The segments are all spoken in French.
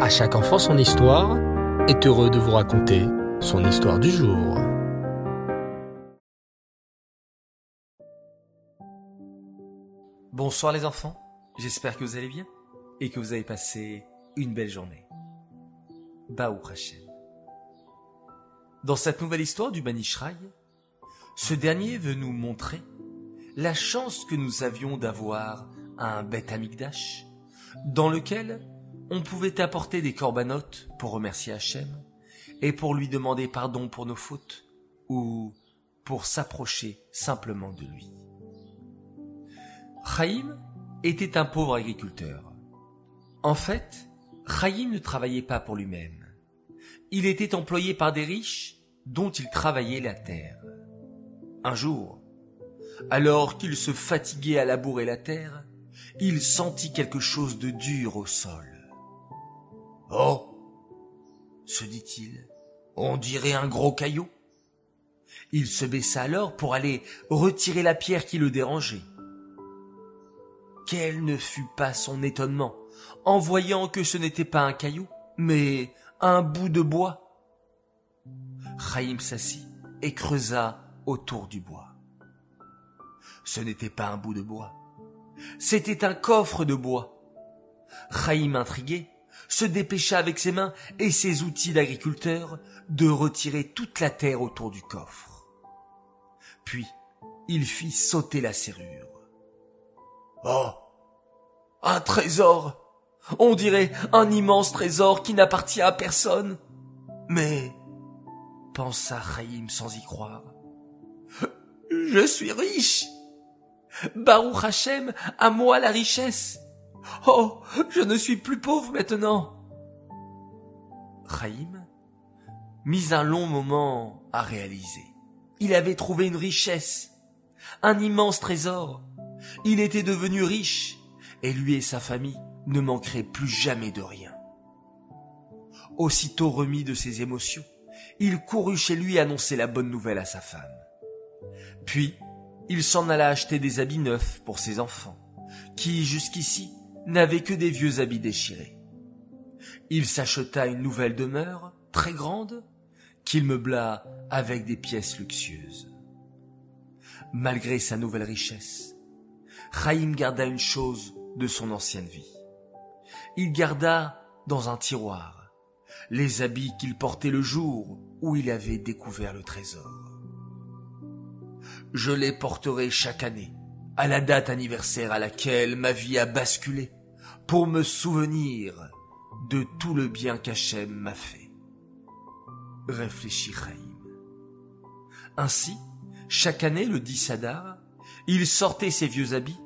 À chaque enfant son histoire est heureux de vous raconter son histoire du jour. Bonsoir les enfants, j'espère que vous allez bien et que vous avez passé une belle journée. Baou Hashem. Dans cette nouvelle histoire du Banishraï, ce dernier veut nous montrer la chance que nous avions d'avoir un Beth Amikdash, dans lequel on pouvait apporter des corbanotes pour remercier Hachem et pour lui demander pardon pour nos fautes ou pour s'approcher simplement de lui. Chaim était un pauvre agriculteur. En fait, Chaim ne travaillait pas pour lui-même. Il était employé par des riches dont il travaillait la terre. Un jour, alors qu'il se fatiguait à labourer la terre, il sentit quelque chose de dur au sol. Oh se dit-il, on dirait un gros caillou. Il se baissa alors pour aller retirer la pierre qui le dérangeait. Quel ne fut pas son étonnement en voyant que ce n'était pas un caillou, mais un bout de bois. Chaim s'assit et creusa autour du bois. Ce n'était pas un bout de bois, c'était un coffre de bois. Chaim intrigué se dépêcha avec ses mains et ses outils d'agriculteur de retirer toute la terre autour du coffre. Puis, il fit sauter la serrure. Oh Un trésor On dirait un immense trésor qui n'appartient à personne. Mais, pensa Chaim sans y croire, je suis riche Baruch Hashem, à moi la richesse. Oh, je ne suis plus pauvre maintenant. Chaim mit un long moment à réaliser. Il avait trouvé une richesse, un immense trésor. Il était devenu riche, et lui et sa famille ne manqueraient plus jamais de rien. Aussitôt remis de ses émotions, il courut chez lui annoncer la bonne nouvelle à sa femme. Puis, il s'en alla acheter des habits neufs pour ses enfants, qui jusqu'ici n'avaient que des vieux habits déchirés. Il s'acheta une nouvelle demeure, très grande, qu'il meubla avec des pièces luxueuses. Malgré sa nouvelle richesse, Chaim garda une chose de son ancienne vie. Il garda dans un tiroir les habits qu'il portait le jour où il avait découvert le trésor. Je les porterai chaque année, à la date anniversaire à laquelle ma vie a basculé, pour me souvenir de tout le bien qu'Hachem m'a fait. Réfléchit Chaim. Ainsi, chaque année, le 10 Sadar, il sortait ses vieux habits,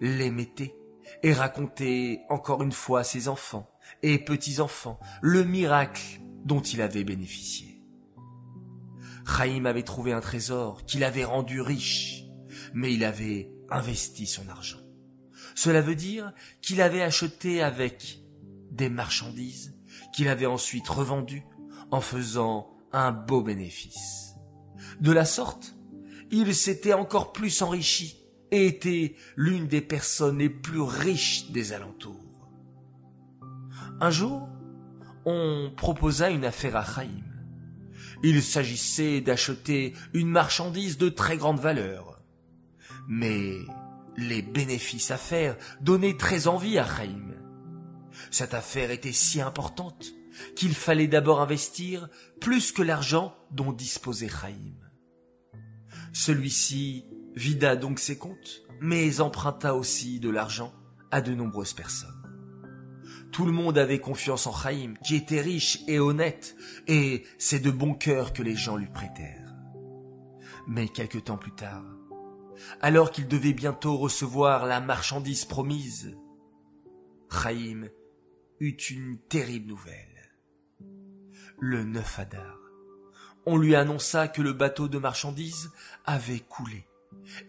les mettait, et racontait encore une fois à ses enfants et petits-enfants le miracle dont il avait bénéficié. Chaim avait trouvé un trésor qui l'avait rendu riche, mais il avait investi son argent. Cela veut dire qu'il avait acheté avec des marchandises qu'il avait ensuite revendues en faisant un beau bénéfice. De la sorte, il s'était encore plus enrichi et était l'une des personnes les plus riches des alentours. Un jour, on proposa une affaire à Chaim. Il s'agissait d'acheter une marchandise de très grande valeur. Mais les bénéfices à faire donnaient très envie à Chaim. Cette affaire était si importante qu'il fallait d'abord investir plus que l'argent dont disposait Chaim. Celui-ci vida donc ses comptes, mais emprunta aussi de l'argent à de nombreuses personnes. Tout le monde avait confiance en Chaim, qui était riche et honnête, et c'est de bon cœur que les gens lui prêtèrent. Mais quelque temps plus tard, alors qu'il devait bientôt recevoir la marchandise promise, Chaim eut une terrible nouvelle. Le 9 Adar, on lui annonça que le bateau de marchandises avait coulé,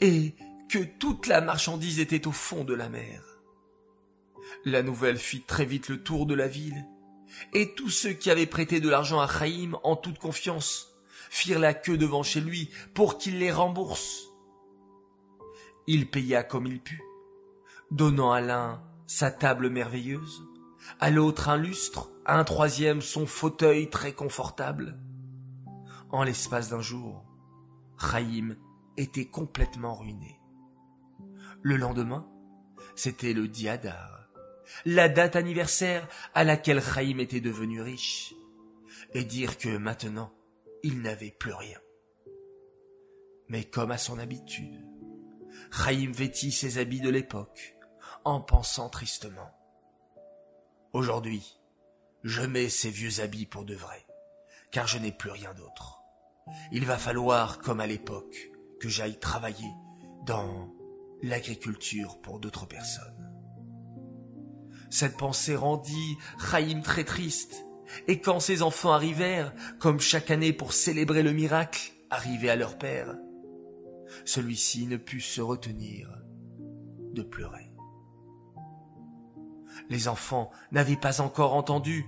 et que toute la marchandise était au fond de la mer. La nouvelle fit très vite le tour de la ville, et tous ceux qui avaient prêté de l'argent à Chaim en toute confiance firent la queue devant chez lui pour qu'il les rembourse. Il paya comme il put, donnant à l'un sa table merveilleuse, à l'autre un lustre, à un troisième son fauteuil très confortable. En l'espace d'un jour, Chaim était complètement ruiné. Le lendemain, c'était le diadar, la date anniversaire à laquelle Chaim était devenu riche, et dire que maintenant, il n'avait plus rien. Mais comme à son habitude, Chaim vêtit ses habits de l'époque, en pensant tristement. Aujourd'hui, je mets ces vieux habits pour de vrai, car je n'ai plus rien d'autre. Il va falloir, comme à l'époque, que j'aille travailler dans l'agriculture pour d'autres personnes. Cette pensée rendit Chaim très triste, et quand ses enfants arrivèrent, comme chaque année pour célébrer le miracle arrivé à leur père, celui-ci ne put se retenir de pleurer. Les enfants n'avaient pas encore entendu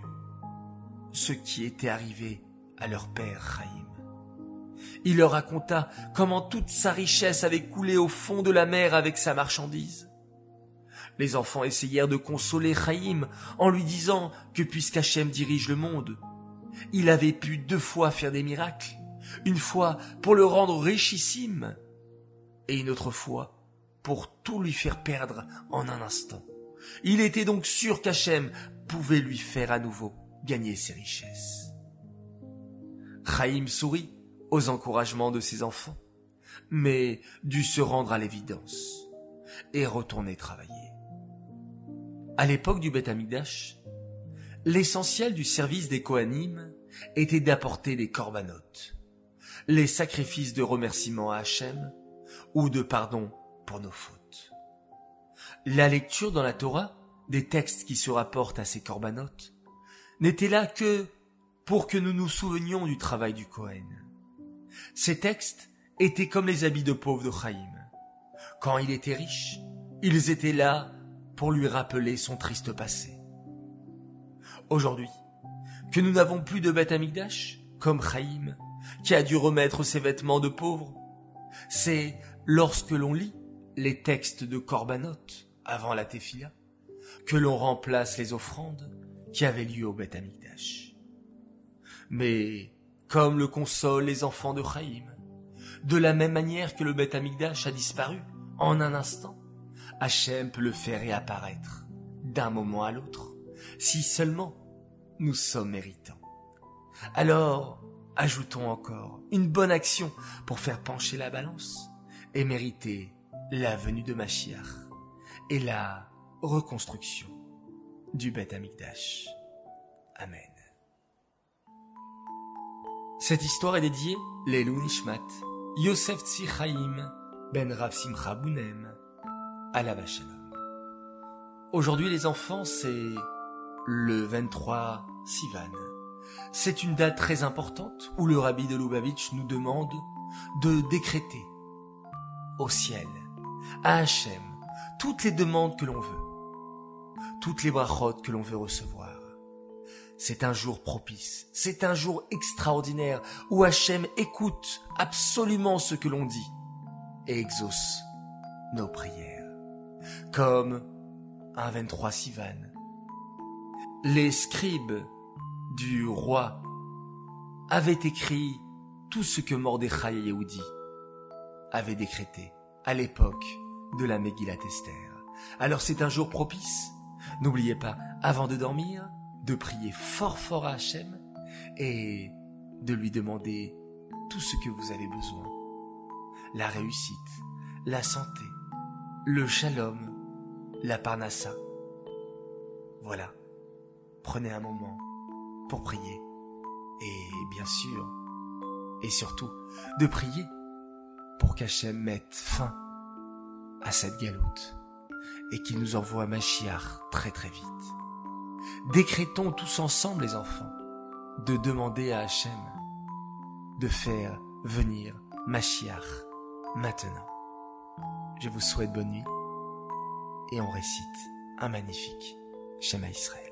ce qui était arrivé à leur père Chaim. Il leur raconta comment toute sa richesse avait coulé au fond de la mer avec sa marchandise. Les enfants essayèrent de consoler Chaim en lui disant que puisqu'Hachem dirige le monde, il avait pu deux fois faire des miracles, une fois pour le rendre richissime et une autre fois pour tout lui faire perdre en un instant. Il était donc sûr qu'Hachem pouvait lui faire à nouveau gagner ses richesses. Chaim sourit aux encouragements de ses enfants, mais dut se rendre à l'évidence et retourner travailler. À l'époque du Beth Amikdash, l'essentiel du service des Kohanim était d'apporter des corbanotes, les sacrifices de remerciement à Hachem ou de pardon pour nos fautes. La lecture dans la Torah des textes qui se rapportent à ces corbanotes n'était là que pour que nous nous souvenions du travail du Kohen. Ces textes étaient comme les habits de pauvre de Chaim. Quand il était riche, ils étaient là pour lui rappeler son triste passé. Aujourd'hui, que nous n'avons plus de bête amigdash, comme Chaim, qui a dû remettre ses vêtements de pauvre, c'est lorsque l'on lit les textes de Korbanot avant la Tefila, que l'on remplace les offrandes qui avaient lieu au Beth Amikdash. Mais, comme le consolent les enfants de Chaim, de la même manière que le Beth Amikdash a disparu en un instant, Hachem peut le faire réapparaître d'un moment à l'autre, si seulement nous sommes méritants. Alors, ajoutons encore une bonne action pour faire pencher la balance et mériter la venue de Mashiach et la reconstruction du Beth Amikdash. Amen. Cette histoire est dédiée l'Elou Nishmat, Yosef Tzir Ben Rav Simcha Bounem, la Shalom. Aujourd'hui les enfants, c'est le 23 Sivan. C'est une date très importante où le rabbi de Lubavitch nous demande de décréter au ciel, à Hachem, toutes les demandes que l'on veut, toutes les brachot que l'on veut recevoir. C'est un jour propice, c'est un jour extraordinaire où Hachem écoute absolument ce que l'on dit et exauce nos prières. Comme un 23 Sivan. Les scribes du roi avaient écrit tout ce que Mordechai et Yehudi avaient décrété à l'époque de la Megillat Esther. Alors c'est un jour propice. N'oubliez pas, avant de dormir, de prier fort fort à Hachem et de lui demander tout ce que vous avez besoin. La réussite, la santé, le shalom, la parnassa. Voilà. Prenez un moment pour prier. Et bien sûr, et surtout, de prier pour qu'Hachem mette fin à cette galoute et qu'il nous envoie Machiar très très vite. Décrétons tous ensemble les enfants de demander à Hachem de faire venir Machiar maintenant. Je vous souhaite bonne nuit et on récite un magnifique Shema Israël.